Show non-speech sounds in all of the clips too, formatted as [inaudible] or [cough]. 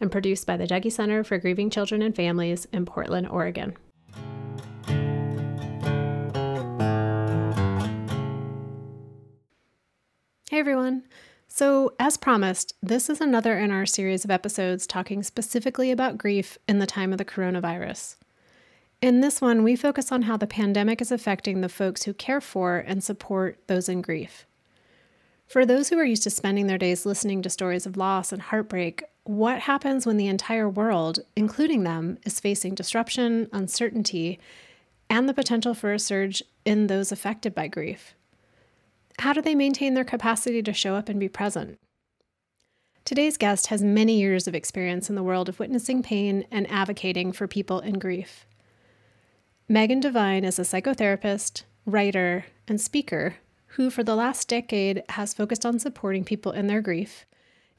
and produced by the Dougy Center for Grieving Children and Families in Portland, Oregon. Hey everyone. So, as promised, this is another in our series of episodes talking specifically about grief in the time of the coronavirus. In this one, we focus on how the pandemic is affecting the folks who care for and support those in grief. For those who are used to spending their days listening to stories of loss and heartbreak, what happens when the entire world, including them, is facing disruption, uncertainty, and the potential for a surge in those affected by grief? How do they maintain their capacity to show up and be present? Today's guest has many years of experience in the world of witnessing pain and advocating for people in grief. Megan Devine is a psychotherapist, writer, and speaker who, for the last decade, has focused on supporting people in their grief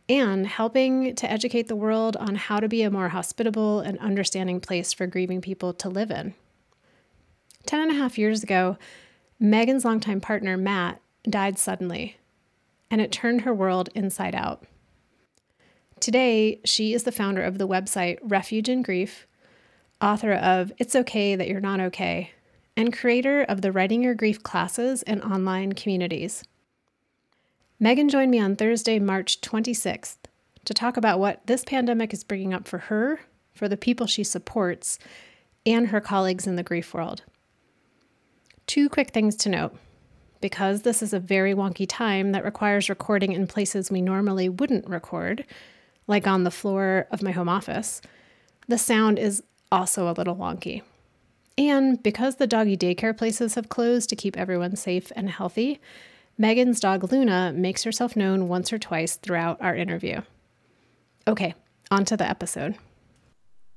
and helping to educate the world on how to be a more hospitable and understanding place for grieving people to live in. Ten and a half years ago, Megan's longtime partner, Matt, died suddenly, and it turned her world inside out. Today, she is the founder of the website Refuge in Grief, author of It's Okay That You're Not Okay, and creator of the Writing Your Grief classes and online communities. Megan joined me on Thursday, March 26th, to talk about what this pandemic is bringing up for her, for the people she supports, and her colleagues in the grief world. Two quick things to note because this is a very wonky time that requires recording in places we normally wouldn't record, like on the floor of my home office, the sound is also a little wonky. And because the doggy daycare places have closed to keep everyone safe and healthy, Megan's dog Luna makes herself known once or twice throughout our interview. Okay, on to the episode.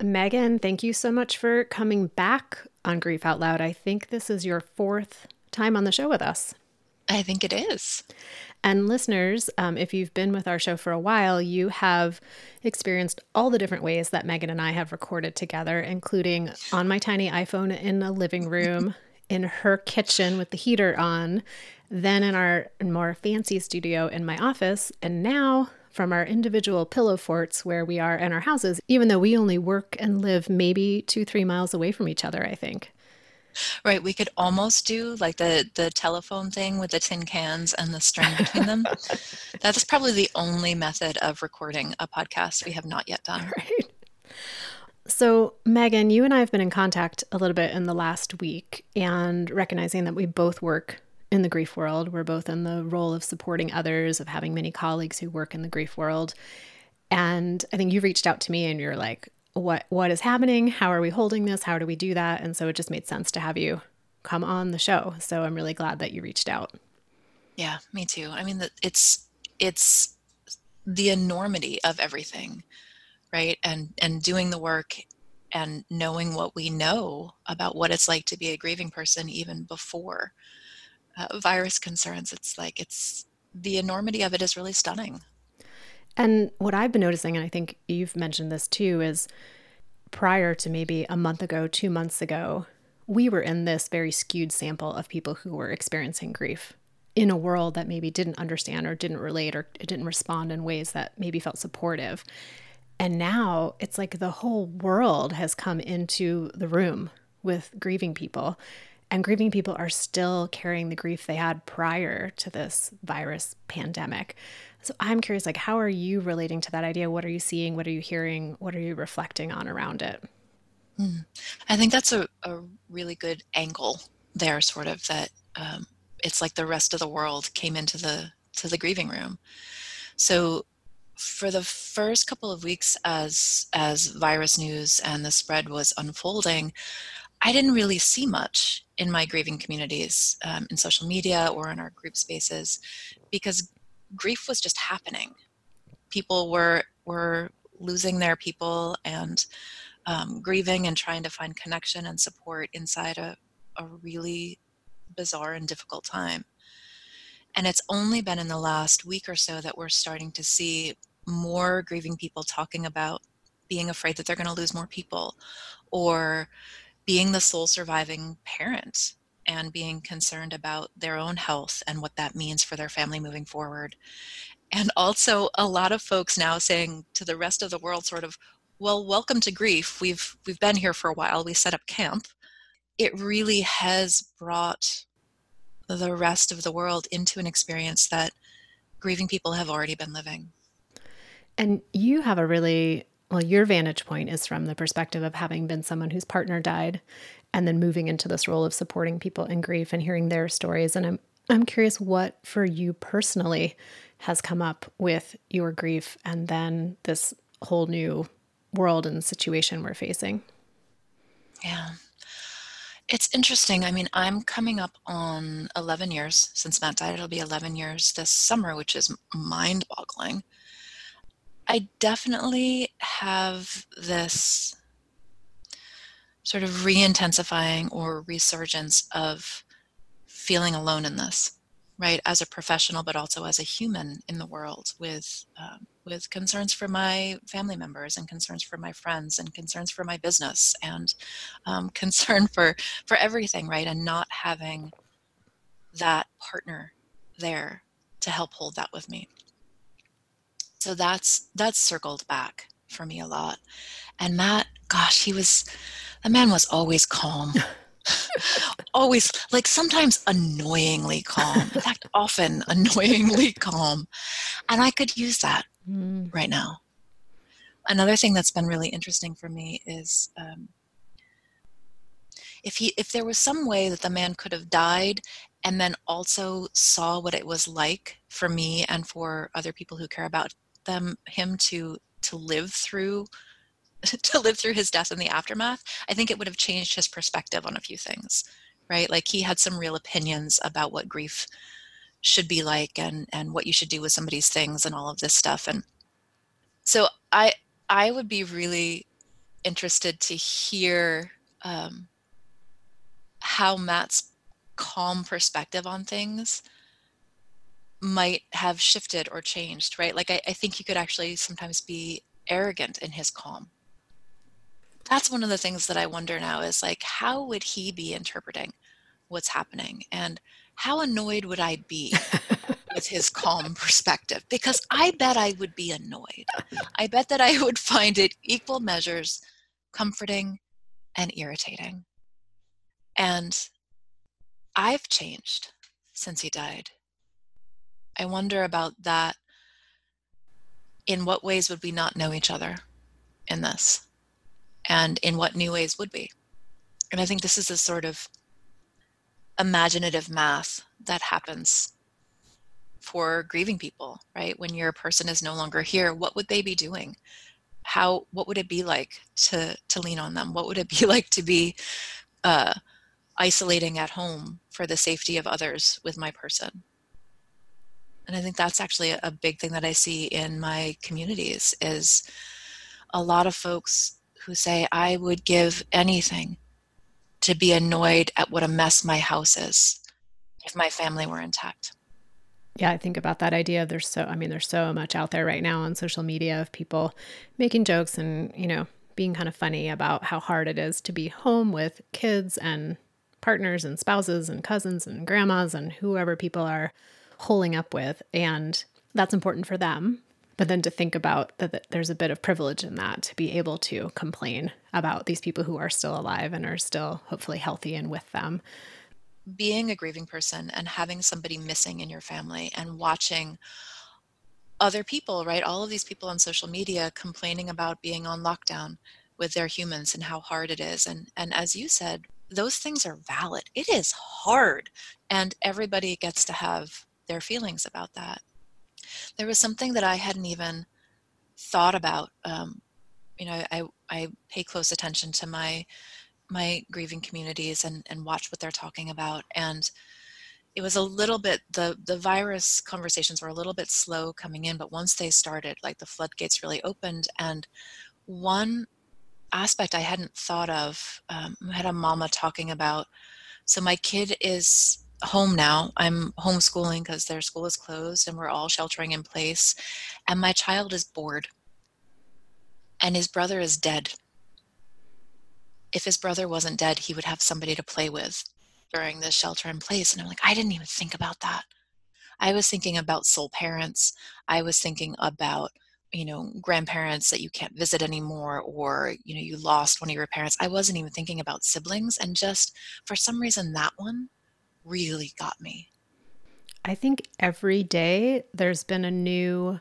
Megan, thank you so much for coming back on Grief Out Loud. I think this is your fourth time on the show with us. I think it is. And listeners, um, if you've been with our show for a while, you have experienced all the different ways that Megan and I have recorded together, including on my tiny iPhone in a living room, [laughs] in her kitchen with the heater on, then in our more fancy studio in my office, and now from our individual pillow forts where we are in our houses, even though we only work and live maybe two, three miles away from each other, I think. Right, we could almost do like the the telephone thing with the tin cans and the string between them. [laughs] That's probably the only method of recording a podcast we have not yet done. [laughs] Right. So, Megan, you and I have been in contact a little bit in the last week and recognizing that we both work in the grief world. We're both in the role of supporting others, of having many colleagues who work in the grief world. And I think you reached out to me and you're like, what what is happening? How are we holding this? How do we do that? And so it just made sense to have you come on the show. So i'm really glad that you reached out. Yeah me too. I mean it's it's the enormity of everything right? And and doing the work and knowing what we know about what it's like to be a grieving person even before uh, virus concerns it's like it's the enormity of it is really stunning and what I've been noticing, and I think you've mentioned this too, is prior to maybe a month ago, two months ago, we were in this very skewed sample of people who were experiencing grief in a world that maybe didn't understand or didn't relate or didn't respond in ways that maybe felt supportive. And now it's like the whole world has come into the room with grieving people. And grieving people are still carrying the grief they had prior to this virus pandemic. So I'm curious, like, how are you relating to that idea? What are you seeing? What are you hearing? What are you reflecting on around it? Mm. I think that's a, a really good angle there, sort of that um, it's like the rest of the world came into the to the grieving room. So for the first couple of weeks as as virus news and the spread was unfolding, I didn't really see much in my grieving communities um, in social media or in our group spaces because grief was just happening. People were were losing their people and um, grieving and trying to find connection and support inside a, a really bizarre and difficult time. And it's only been in the last week or so that we're starting to see more grieving people talking about being afraid that they're going to lose more people or being the sole surviving parent and being concerned about their own health and what that means for their family moving forward. And also a lot of folks now saying to the rest of the world sort of, well, welcome to grief. We've we've been here for a while. We set up camp. It really has brought the rest of the world into an experience that grieving people have already been living. And you have a really well, your vantage point is from the perspective of having been someone whose partner died and then moving into this role of supporting people in grief and hearing their stories. And I'm I'm curious what for you personally has come up with your grief and then this whole new world and situation we're facing. Yeah. It's interesting. I mean, I'm coming up on 11 years since Matt died. It'll be 11 years this summer, which is mind boggling. I definitely have this sort of re intensifying or resurgence of feeling alone in this right? As a professional but also as a human in the world with um, with concerns for my family members and concerns for my friends and concerns for my business and um, [laughs] concern for for everything right? And not having that partner there to help hold that with me so that's that's circled back for me a lot. And matt gosh he was the man was always calm. [laughs] Always like sometimes annoyingly calm. In fact [laughs] often annoyingly calm. And i could use that mm. right now. Another thing that's been really interesting for me is um, if he if there was some way that the man could have died and then also saw what it was like for me and for other people who care about them him to to live through [laughs] to live through his death and the aftermath, I think it would have changed his perspective on a few things, right? Like he had some real opinions about what grief should be like and and what you should do with somebody's things and all of this stuff. And so I I would be really interested to hear um, how Matt's calm perspective on things might have shifted or changed, right? Like I, I think he could actually sometimes be arrogant in his calm that's one of the things that I wonder now is like, how would he be interpreting what's happening? And how annoyed would I be with his calm [laughs] perspective? Because I bet I would be annoyed. I bet that I would find it equal measures comforting and irritating. And I've changed since he died. I wonder about that. In what ways would we not know each other in this? and in what new ways would we? And I think this is a sort of imaginative math that happens for grieving people, right? When your person is no longer here, what would they be doing? How what would it be like to to lean on them? What would it be [laughs] like to be uh, isolating at home for the safety of others with my person? And I think that's actually a big thing that I see in my communities is a lot of folks who say, I would give anything to be annoyed at what a mess my house is if my family were intact. Yeah, I think about that idea. There's so, I mean, there's so much out there right now on social media of people making jokes and, you know, being kind of funny about how hard it is to be home with kids and partners and spouses and cousins and grandmas and whoever people are holding up with. And that's important for them but then to think about that, that there's a bit of privilege in that to be able to complain about these people who are still alive and are still hopefully healthy and with them being a grieving person and having somebody missing in your family and watching other people, right? All of these people on social media complaining about being on lockdown with their humans and how hard it is. And and as you said, those things are valid. It is hard. And everybody gets to have their feelings about that there was something that I hadn't even thought about. Um, you know, I, I pay close attention to my my grieving communities and, and watch what they're talking about. And it was a little bit the the virus conversations were a little bit slow coming in but once they started like the floodgates really opened and one aspect i hadn't thought of um, I had a mama talking about so my kid is home now i'm homeschooling because their school is closed and we're all sheltering in place and my child is bored and his brother is dead if his brother wasn't dead he would have somebody to play with during this shelter in place. And I'm like, I didn't even think about that. I was thinking about sole parents. I was thinking about, you know, grandparents that you can't visit anymore, or, you know, you lost one of your parents. I wasn't even thinking about siblings. And just for some reason, that one really got me. I think every day there's been a new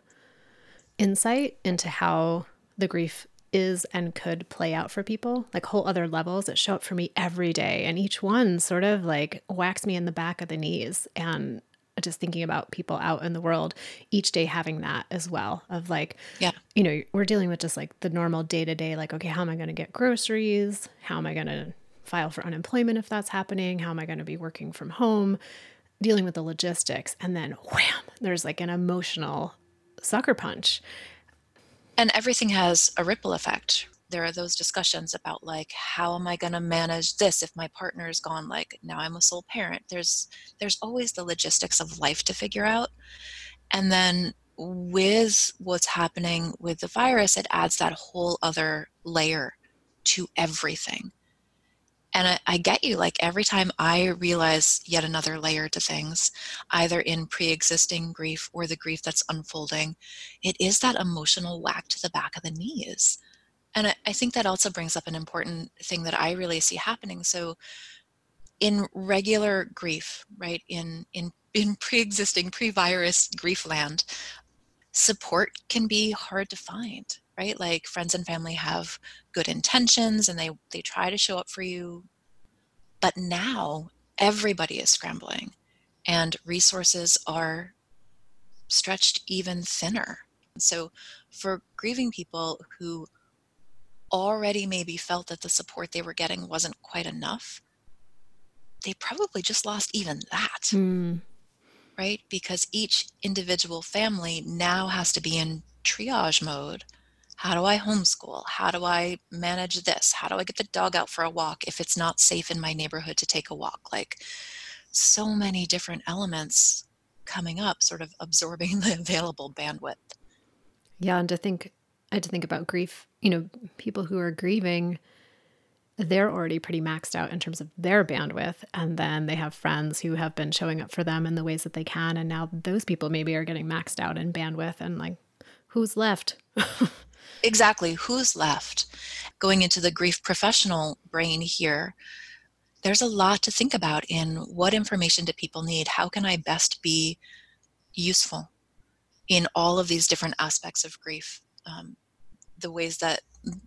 insight into how the grief is and could play out for people, like whole other levels that show up for me every day. And each one sort of like whacks me in the back of the knees. And just thinking about people out in the world each day having that as well of like yeah you know we're dealing with just like the normal day to day like okay how am i going to get groceries how am i going to file for unemployment if that's happening? How am i going to be working from home? Dealing with the logistics and then wham there's like an emotional sucker punch. And everything has a ripple effect. There are those discussions about like how am i going to manage this if my partner is gone? Like now i'm a sole parent. There's there's always the logistics of life to figure out. And then with what's happening with the virus it adds that whole other layer to everything and I, I, get you like every time i realize yet another layer to things either in pre-existing grief or the grief that's unfolding it is that emotional whack to the back of the knees. And I, I think that also brings up an important thing that i really see happening. So in regular grief right in in [laughs] in pre-existing pre-virus grief land support can be hard to find right? Like friends and family have good intentions and they they try to show up for you. But now everybody is scrambling and resources are stretched even thinner. So for grieving people who already maybe felt that the support they were getting wasn't quite enough they probably just lost even that. Mm. right? Because each individual family now has to be in triage mode how do I homeschool? How do I manage this? How do I get the dog out for a walk if it's not safe in my neighborhood to take a walk? Like so many different elements coming up, sort of absorbing [laughs] the available bandwidth. Yeah, and to think I had to think about grief, you know, people who are grieving, they're already pretty maxed out in terms of their bandwidth. And then they have friends who have been showing up for them in the ways that they can. And now those people maybe are getting maxed out in bandwidth and like, who's left? [laughs] exactly. Who's left? Going into the grief professional brain here there's a lot to think about in what information do people need? How can i best be useful in all of these different aspects of grief? Um, the ways that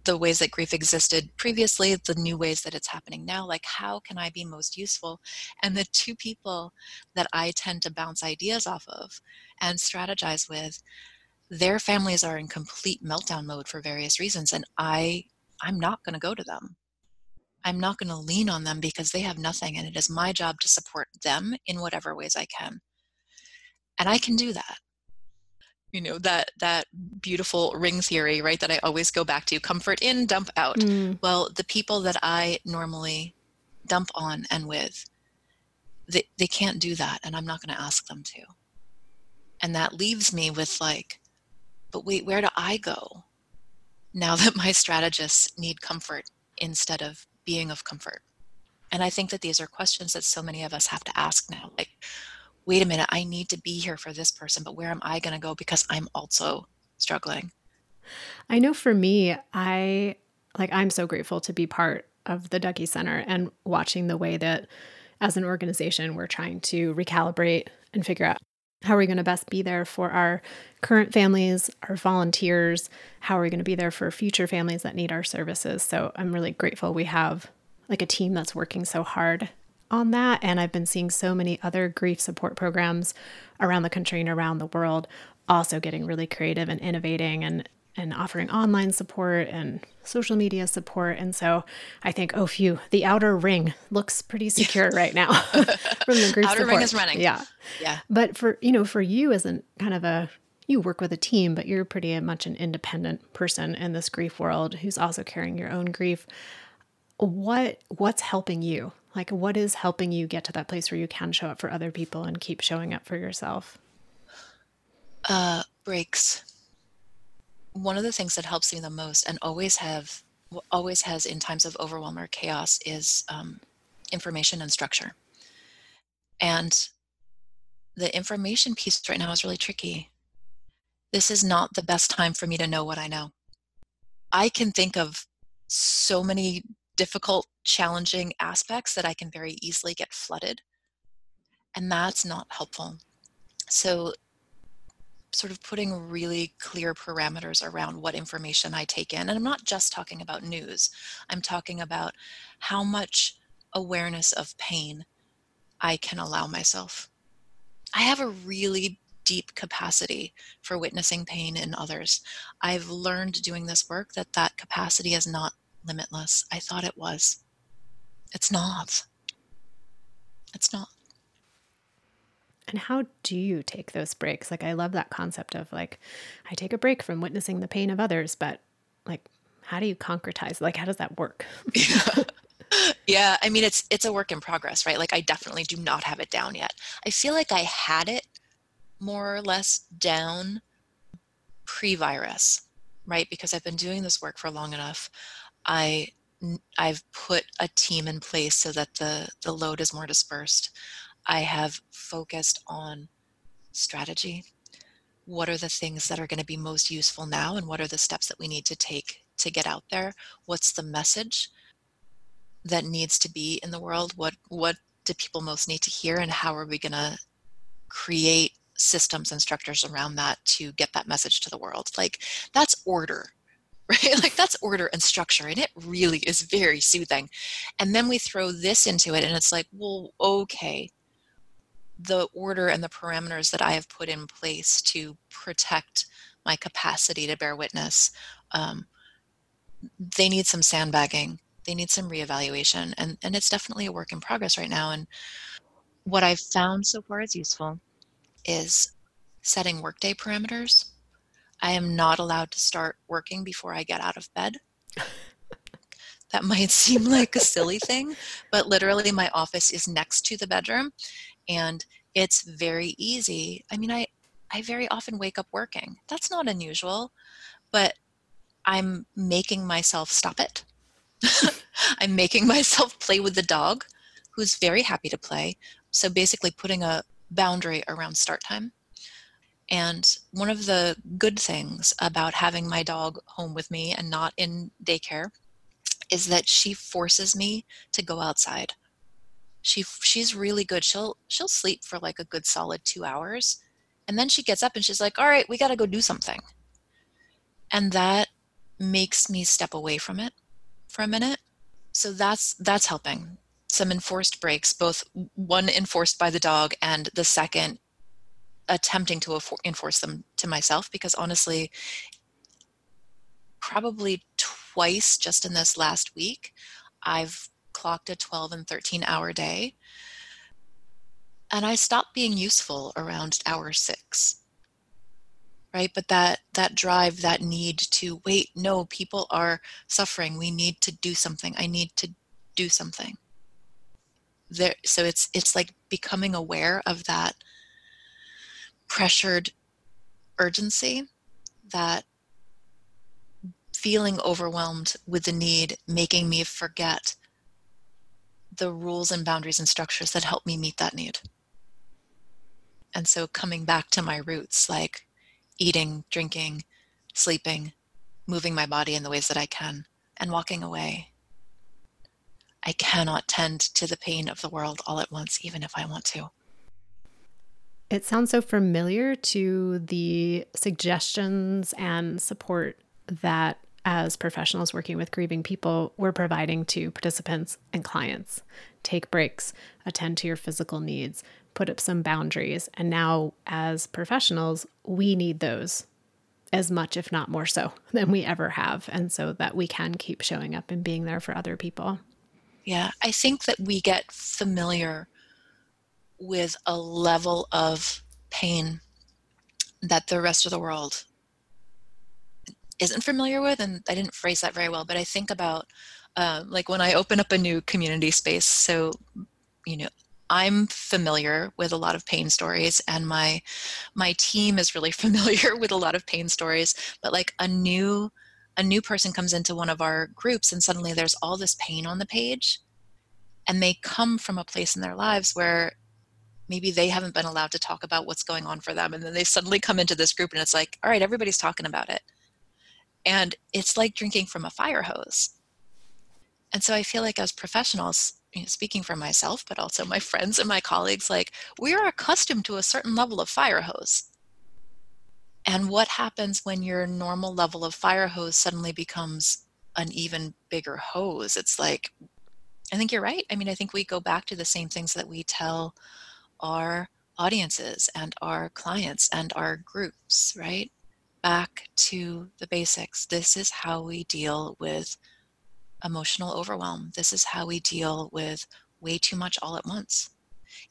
the ways that grief existed previously the new ways that it's happening now like how can i be most useful? And the two people that i tend to bounce ideas off of and strategize with their families are in complete meltdown mode for various reasons and i i'm not going to go to them. I'm not going to lean on them because they have nothing and it is my job to support them in whatever ways i can. And i can do that. You know that that beautiful ring theory right that i always go back to comfort in dump out. Mm. well the people that i normally dump on and with they, they can't do that and i'm not going to ask them to. And that leaves me with like but wait, where do I go now that my strategists need comfort instead of being of comfort? And I think that these are questions that so many of us have to ask now. Like, wait a minute, I need to be here for this person, but where am I going to go because I'm also struggling? I know for me, I like I'm so grateful to be part of the Dougy Center and watching the way that as an organization we're trying to recalibrate and figure out how are we going to best be there for our current families, our volunteers? How are we going to be there for future families that need our services? So I'm really grateful we have like a team that's working so hard on that. And I've been seeing so many other grief support programs around the country and around the world also getting really creative and innovating. And and offering online support and social media support. And so I think, oh, phew, the outer ring looks pretty [laughs] secure right now [laughs] from the grief outer support. ring is running. Yeah, yeah. But for you know, for you as a kind of a you work with a team, but you're pretty much an independent person in this grief world who's also carrying your own grief. What what's helping you? Like, what is helping you get to that place where you can show up for other people and keep showing up for yourself? Uh, breaks one of the things that helps me the most and always have always has in times of overwhelm or chaos is um, information and structure. And the information piece right now is really tricky. This is not the best time for me to know what i know. I can think of so many difficult challenging aspects that i can very easily get flooded and that's not helpful. So sort of putting really clear parameters around what information I take in. And I'm not just talking about news, I'm talking about how much awareness of pain I can allow myself. I have a really deep capacity for witnessing pain in others. I've learned doing this work that that capacity is not limitless. I thought it was. It's not. It's not. And how do you take those breaks? Like, I love that concept of like, I take a break from witnessing the pain of others, but like, how do you concretize? Like, how does that work? yeah. [laughs] yeah. I mean, it's, it's a work in progress, right? Like, I definitely do not have it down yet. I feel like I had it more or less down pre virus, right? Because I've been doing this work for long enough. I, I've put a team in place so that the, the load is more dispersed. I have focused on strategy. What are the things that are going to be most useful now, and what are the steps that we need to take to get out there? What's the message that needs to be in the world? What what do people most need to hear, and how are we going to create systems and structures around that to get that message to the world? Like that's order, [laughs] right? like that's order and structure, and it really is very soothing. And then we throw this into it, and it's like, well, okay, the order and the parameters that I have put in place to protect my capacity to bear witness, um, they need some sandbagging. They need some reevaluation, and and it's definitely a work in progress right now. And what I've found so far is useful is setting workday parameters. I am not allowed to start working before I get out of bed. [laughs] that might seem like a silly thing, but literally my office is next to the bedroom and it's very easy. I mean, I I very often wake up working. That's not unusual, but I'm making myself stop it. [laughs] I'm making myself play with the dog, who's very happy to play. So basically, putting a boundary around start time. And one of the good things about having my dog home with me and not in daycare is that she forces me to go outside she she's really good. She'll she'll sleep for like a good solid two hours and then she gets up and she's like all right we got to go do something. And that makes me step away from it for a minute. So that's that's helping. Some enforced breaks both one enforced by the dog and the second attempting to enforce them to myself because honestly probably twice just in this last week i've clocked a 12 and 13 hour day. And I stopped being useful around hour six. Right? But that that drive, that need to wait, no, people are suffering. We need to do something. I need to do something. There so it's it's like becoming aware of that pressured urgency that feeling overwhelmed with the need making me forget the rules and boundaries and structures that help me meet that need. And so coming back to my roots, like eating, drinking, sleeping, moving my body in the ways that I can, and walking away. I cannot tend to the pain of the world all at once, even if I want to. It sounds so familiar to the suggestions and support that as professionals working with grieving people, we're providing to participants and clients. Take breaks, attend to your physical needs, put up some boundaries. And now, as professionals, we need those as much, if not more so, [laughs] than we ever have. And so that we can keep showing up and being there for other people. Yeah, I think that we get familiar with a level of pain that the rest of the world isn't familiar with. And I didn't phrase that very well, but I think about um, like when I open up a new community space. So, you know, I'm familiar with a lot of pain stories and my my team is really [laughs] familiar with a lot of pain stories, but like a new a new person comes into one of our groups and suddenly there's all this pain on the page and they come from a place in their lives where maybe they haven't been allowed to talk about what's going on for them and then they suddenly come into this group and it's like all right everybody's talking about it and it's like drinking from a fire hose and so i feel like as professionals you know, speaking for myself, but also my [laughs] friends and my colleagues, like we are accustomed to a certain level of fire hose. And what happens when your normal level of fire hose suddenly becomes an even bigger hose? It's like, I think you're right. I mean, I think we go back to the same things that we tell our audiences and our clients and our groups, right? Back to the basics. This is how we deal with emotional overwhelm. This is how we deal with way too much all at once.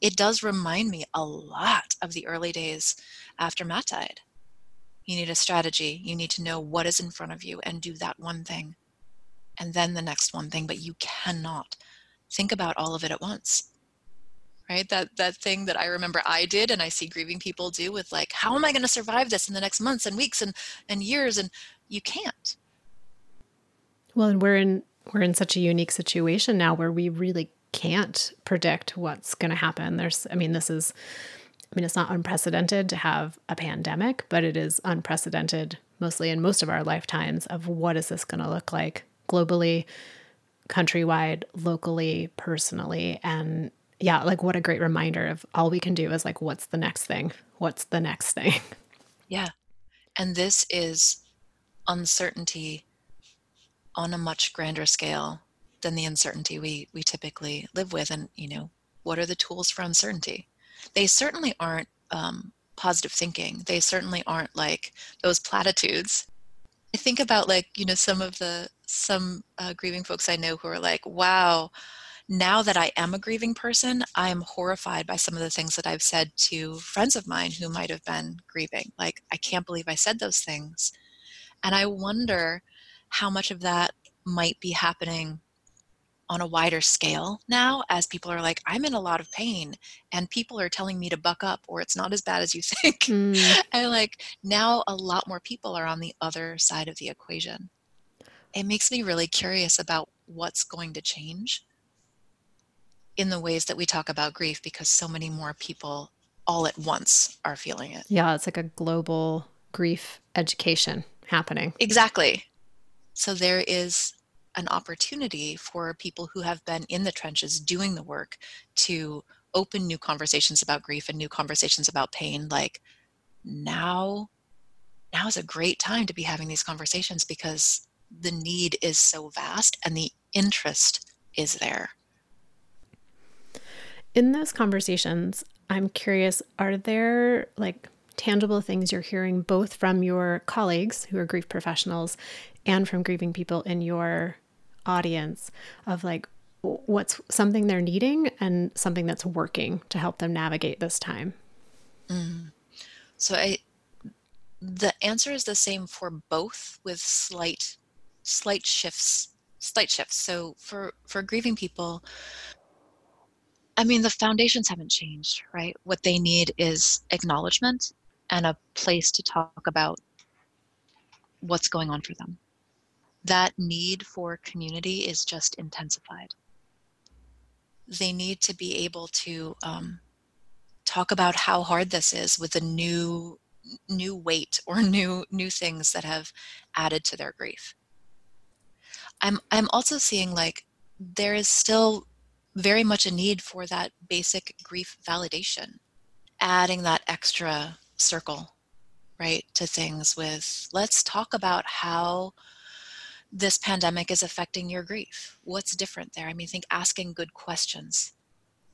It does remind me a lot of the early days after Matt died. You need a strategy. You need to know what is in front of you and do that one thing and then the next one thing, but you cannot think about all of it at once. Right? That that thing that I remember I did and I see grieving people do with like, how am I going to survive this in the next months and weeks and, and years? And you can't. Well, and we're in we're in such a unique situation now where we really can't predict what's going to happen. There's, I mean, this is, I mean, it's not unprecedented to have a pandemic, but it is unprecedented mostly in most of our lifetimes of what is this going to look like globally, countrywide, locally, personally. And yeah, like what a great reminder of all we can do is like, what's the next thing? What's the next thing? [laughs] Yeah. And this is uncertainty on a much grander scale than the uncertainty we we typically live with and you know what are the tools for uncertainty they certainly aren't um, positive thinking they certainly aren't like those platitudes i think about like you know some of the some uh, grieving folks i know who are like wow now that i am a grieving person i am horrified by some of the things that i've said to friends of mine who might have been grieving. Like i can't believe i said those things. And i wonder how much of that might be happening on a wider scale now as people are like i'm in a lot of pain and people are telling me to buck up or it's not as bad as you [laughs] think. Mm. and like now a lot more people are on the other side of the equation. It makes me really curious about what's going to change in the ways that we talk about grief because so many more people all at once are feeling it. Yeah it's like a global grief education happening. Exactly. So there is an opportunity for people who have been in the trenches doing the work to open new conversations about grief and new conversations about pain like now now is a great time to be having these conversations because the need is so vast and the interest is there in those conversations i'm curious are there like tangible things you're hearing both from your colleagues who are grief professionals and from grieving people in your audience of like what's something they're needing and something that's working to help them navigate this time mm. so i the answer is the same for both with slight slight shifts slight shifts so for for grieving people i mean the foundations haven't changed right what they need is acknowledgement and a place to talk about what's going on for them that need for community is just intensified. They need to be able to um, talk about how hard this is with a new new weight or [laughs] new new things that have added to their grief. I'm I'm also seeing like there is still very much a need for that basic grief validation, adding that extra circle, right, to things with let's talk about how this pandemic is affecting your grief. What's different there? I mean, I think asking good questions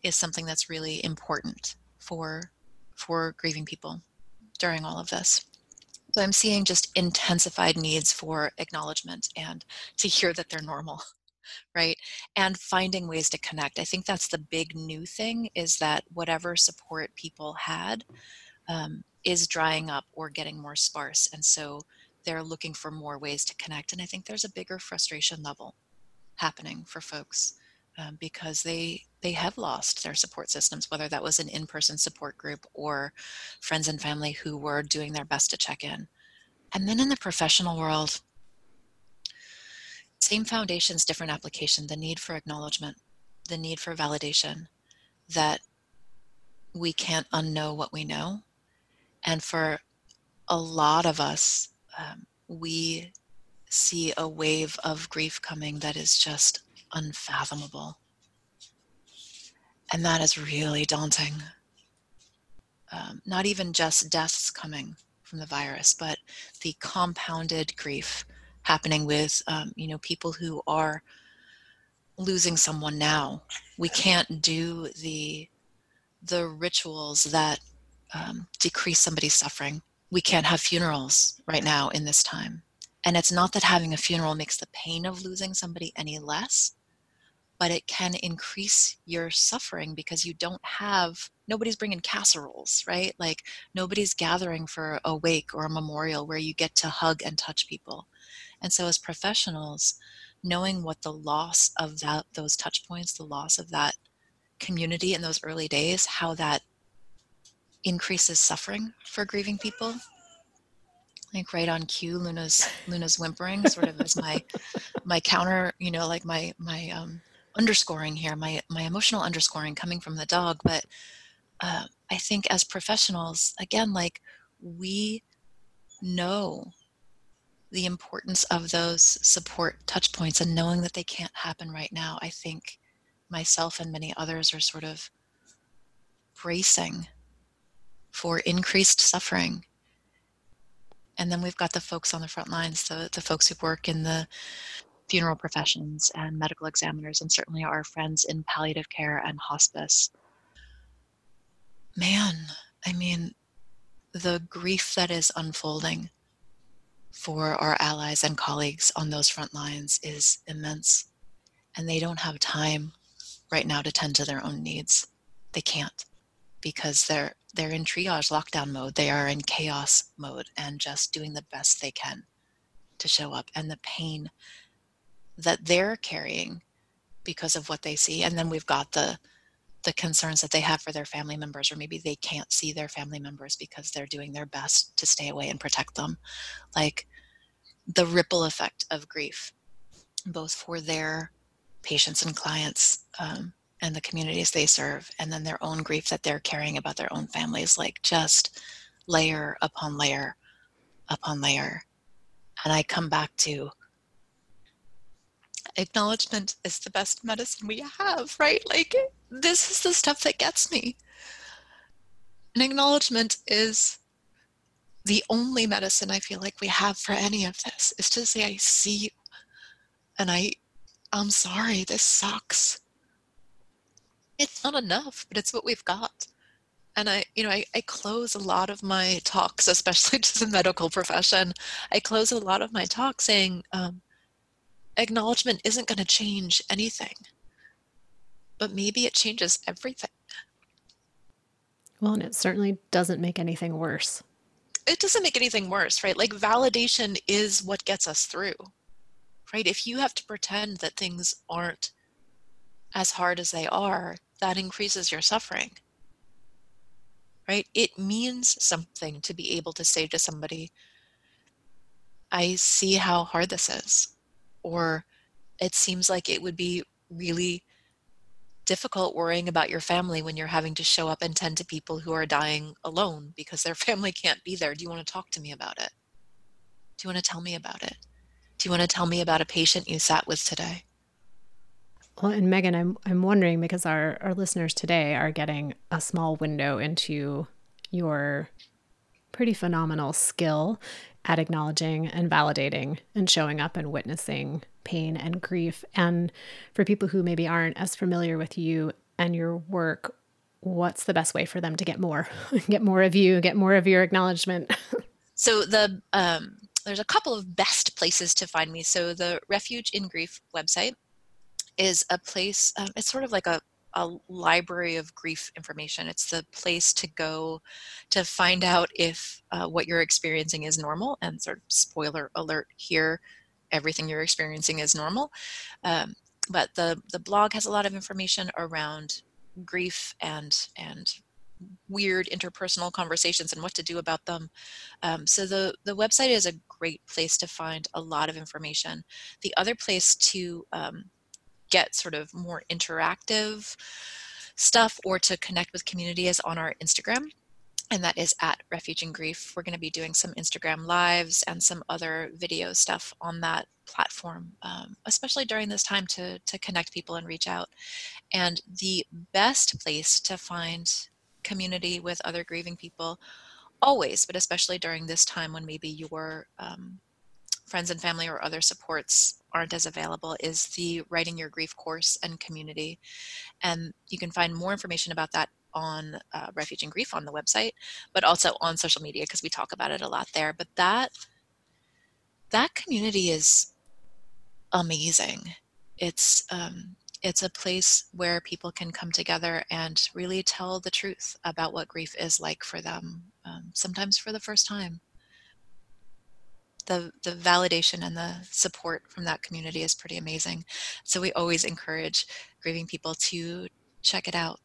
is something that's really important for for grieving people during all of this. So I'm seeing just intensified needs for acknowledgement and to hear that they're normal, right? And finding ways to connect. I think that's the big new thing is that whatever support people had um, is drying up or getting more sparse. And so they're looking for more ways to connect. And I think there's a bigger frustration level happening for folks um, because they they have lost their support systems, whether that was an in-person support group or friends and family who were doing their best to check in. And then in the professional world, same foundations, different application, the need for acknowledgement, the need for validation, that we can't unknow what we know. And for a lot of us, um, we see a wave of grief coming that is just unfathomable. And that is really daunting. Um, not even just deaths coming from the virus, but the compounded grief happening with, um, you know, people who are losing someone now. We can't do the the rituals that um, decrease somebody's suffering. We can't have funerals right now in this time. And it's not that having a funeral makes the pain of losing somebody any less, but it can increase your suffering because you don't have nobody's bringing casseroles right like nobody's gathering for a wake or a memorial where you get to hug and touch people and so as professionals knowing what the loss of that those touch points the loss of that community in those early days how that increases suffering for grieving people like right on cue luna's luna's whimpering sort of as my [laughs] my counter you know like my my um underscoring here, my my emotional underscoring coming from the dog. But uh, I think as professionals, again, like we know the importance of those support touch points and knowing that they can't happen right now. I think myself and many others are sort of bracing for increased suffering. And then we've got the folks on the front lines, the, the folks who work in the funeral professions and medical examiners, and certainly our friends in palliative care and hospice. Man, I mean, the grief that is unfolding for our allies and colleagues on those front lines is immense. And they don't have time right now to tend to their own needs. They can't because they're they're in triage lockdown mode. They are in chaos mode and just doing the best they can to show up. And the pain that they're carrying because of what they see and then we've got the the concerns that they have for their family members or maybe they can't see their family members because they're doing their best to stay away and protect them like the ripple effect of grief both for their patients and clients um, and the communities they serve and then their own grief that they're carrying about their own families like just layer upon layer upon layer and i come back to acknowledgement is the best medicine we have, right? Like, this is the stuff that gets me. An acknowledgement is the only medicine I feel like we have for any of this is to say, I see you. And I, I'm sorry, this sucks. It's not enough, but it's what we've got. And I, you know, I, I close a lot of my talks, especially [laughs] to the medical profession. I close a lot of my talks saying, um, acknowledgement isn't going to change anything, but maybe it changes everything. Well, and it certainly doesn't make anything worse. It doesn't make anything worse, right? Like validation is what gets us through, right? If you have to pretend that things aren't as hard as they are, that increases your suffering, right? It means something to be able to say to somebody, I see how hard this is or it seems like it would be really difficult worrying about your family when you're having to show up and tend to people who are dying alone because their [laughs] family can't be there. Do you want to talk to me about it? Do you want to tell me about it? Do you want to tell me about a patient you sat with today? Well, and Megan, I'm I'm wondering because our, our listeners today are getting a small window into your pretty phenomenal skill at acknowledging and validating and showing up and witnessing pain and grief. And for people who maybe aren't as familiar with you and your work, what's the best way for them to get more? [laughs] get more of you, get more of your acknowledgement? [laughs] so the um, there's a couple of best places to find me. So the Refuge in Grief website is a place. Um, it's sort of like a a library of grief information. It's the place to go to find out if uh, what you're experiencing is normal. And sort of spoiler alert here, everything you're experiencing is normal. Um, but the the blog has a lot of information around grief and and weird interpersonal conversations and what to do about them. Um, so the the website is a great place to find a lot of information. The other place to um, get sort of more interactive stuff or to connect with community is on our Instagram and that is at Refuge in Grief. We're going to be doing some Instagram lives and some other video stuff on that platform, um, especially during this time to, to connect people and reach out. And the best place to find community with other grieving people, always, but especially during this time when maybe your um, friends and family or other supports aren't as available, is the Writing Your Grief course and community. And you can find more information about that on uh, Refuge in Grief on the website, but also on social media because we talk about it a lot there. But that that community is amazing. It's um, it's a place where people can come together and really tell the truth about what grief is like for them. Um, sometimes for the first time. The, the validation and the support from that community is pretty amazing. So we always encourage grieving people to check it out.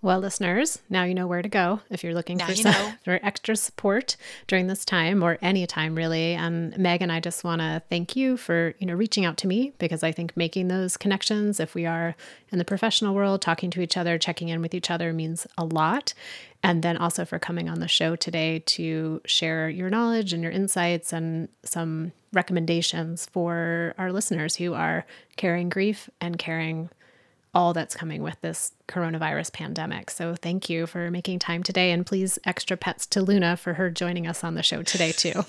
Well, listeners, now you know where to go if you're looking for, some, [laughs] for extra support during this time or any time really. And Meg and I just want to thank you for you know reaching out to me because I think making those connections, if we are in the professional world, talking to each other, checking in with each other, means a lot. And then also for coming on the show today to share your knowledge and your insights and some recommendations for our listeners who are carrying grief and carrying all that's coming with this coronavirus pandemic. So thank you for making time today. And please, extra pets to Luna for her joining us on the show today, too. [laughs]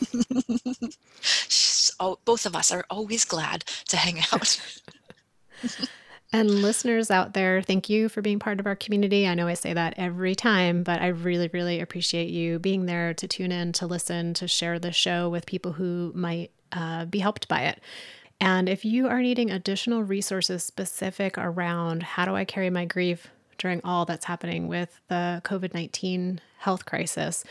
[laughs] oh, both of us are always glad to hang out. [laughs] and listeners out there, thank you for being part of our community. I know I say that every time, but I really, really appreciate you being there to tune in, to listen, to share the show with people who might uh, be helped by it. And if you are needing additional resources specific around how do I carry my grief during all that's happening with the COVID 19 health crisis,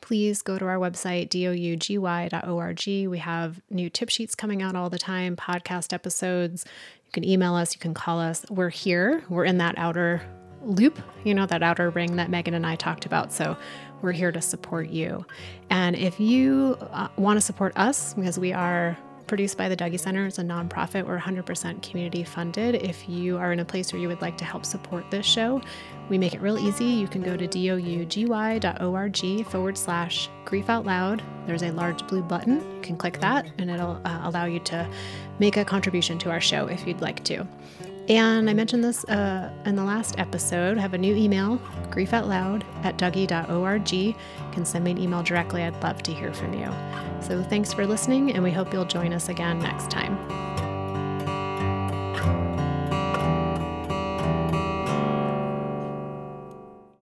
please go to our website, dougy.org. We have new tip sheets coming out all the time, podcast episodes. You can email us, you can call us. We're here, we're in that outer loop, you know, that outer ring that Megan and I talked about. So we're here to support you. And if you uh, want to support us, because we are produced by the Dougy Center. It's a nonprofit. We're 100% community funded. If you are in a place where you would like to help support this show, we make it real easy. You can go to dougy.org forward slash grief out loud. There's a large blue button. You can click that and it'll uh, allow you to make a contribution to our show if you'd like to. And I mentioned this uh, in the last episode. I have a new email, griefoutloud at dougy.org. You can send me an email directly. I'd love to hear from you. So thanks for listening, and we hope you'll join us again next time.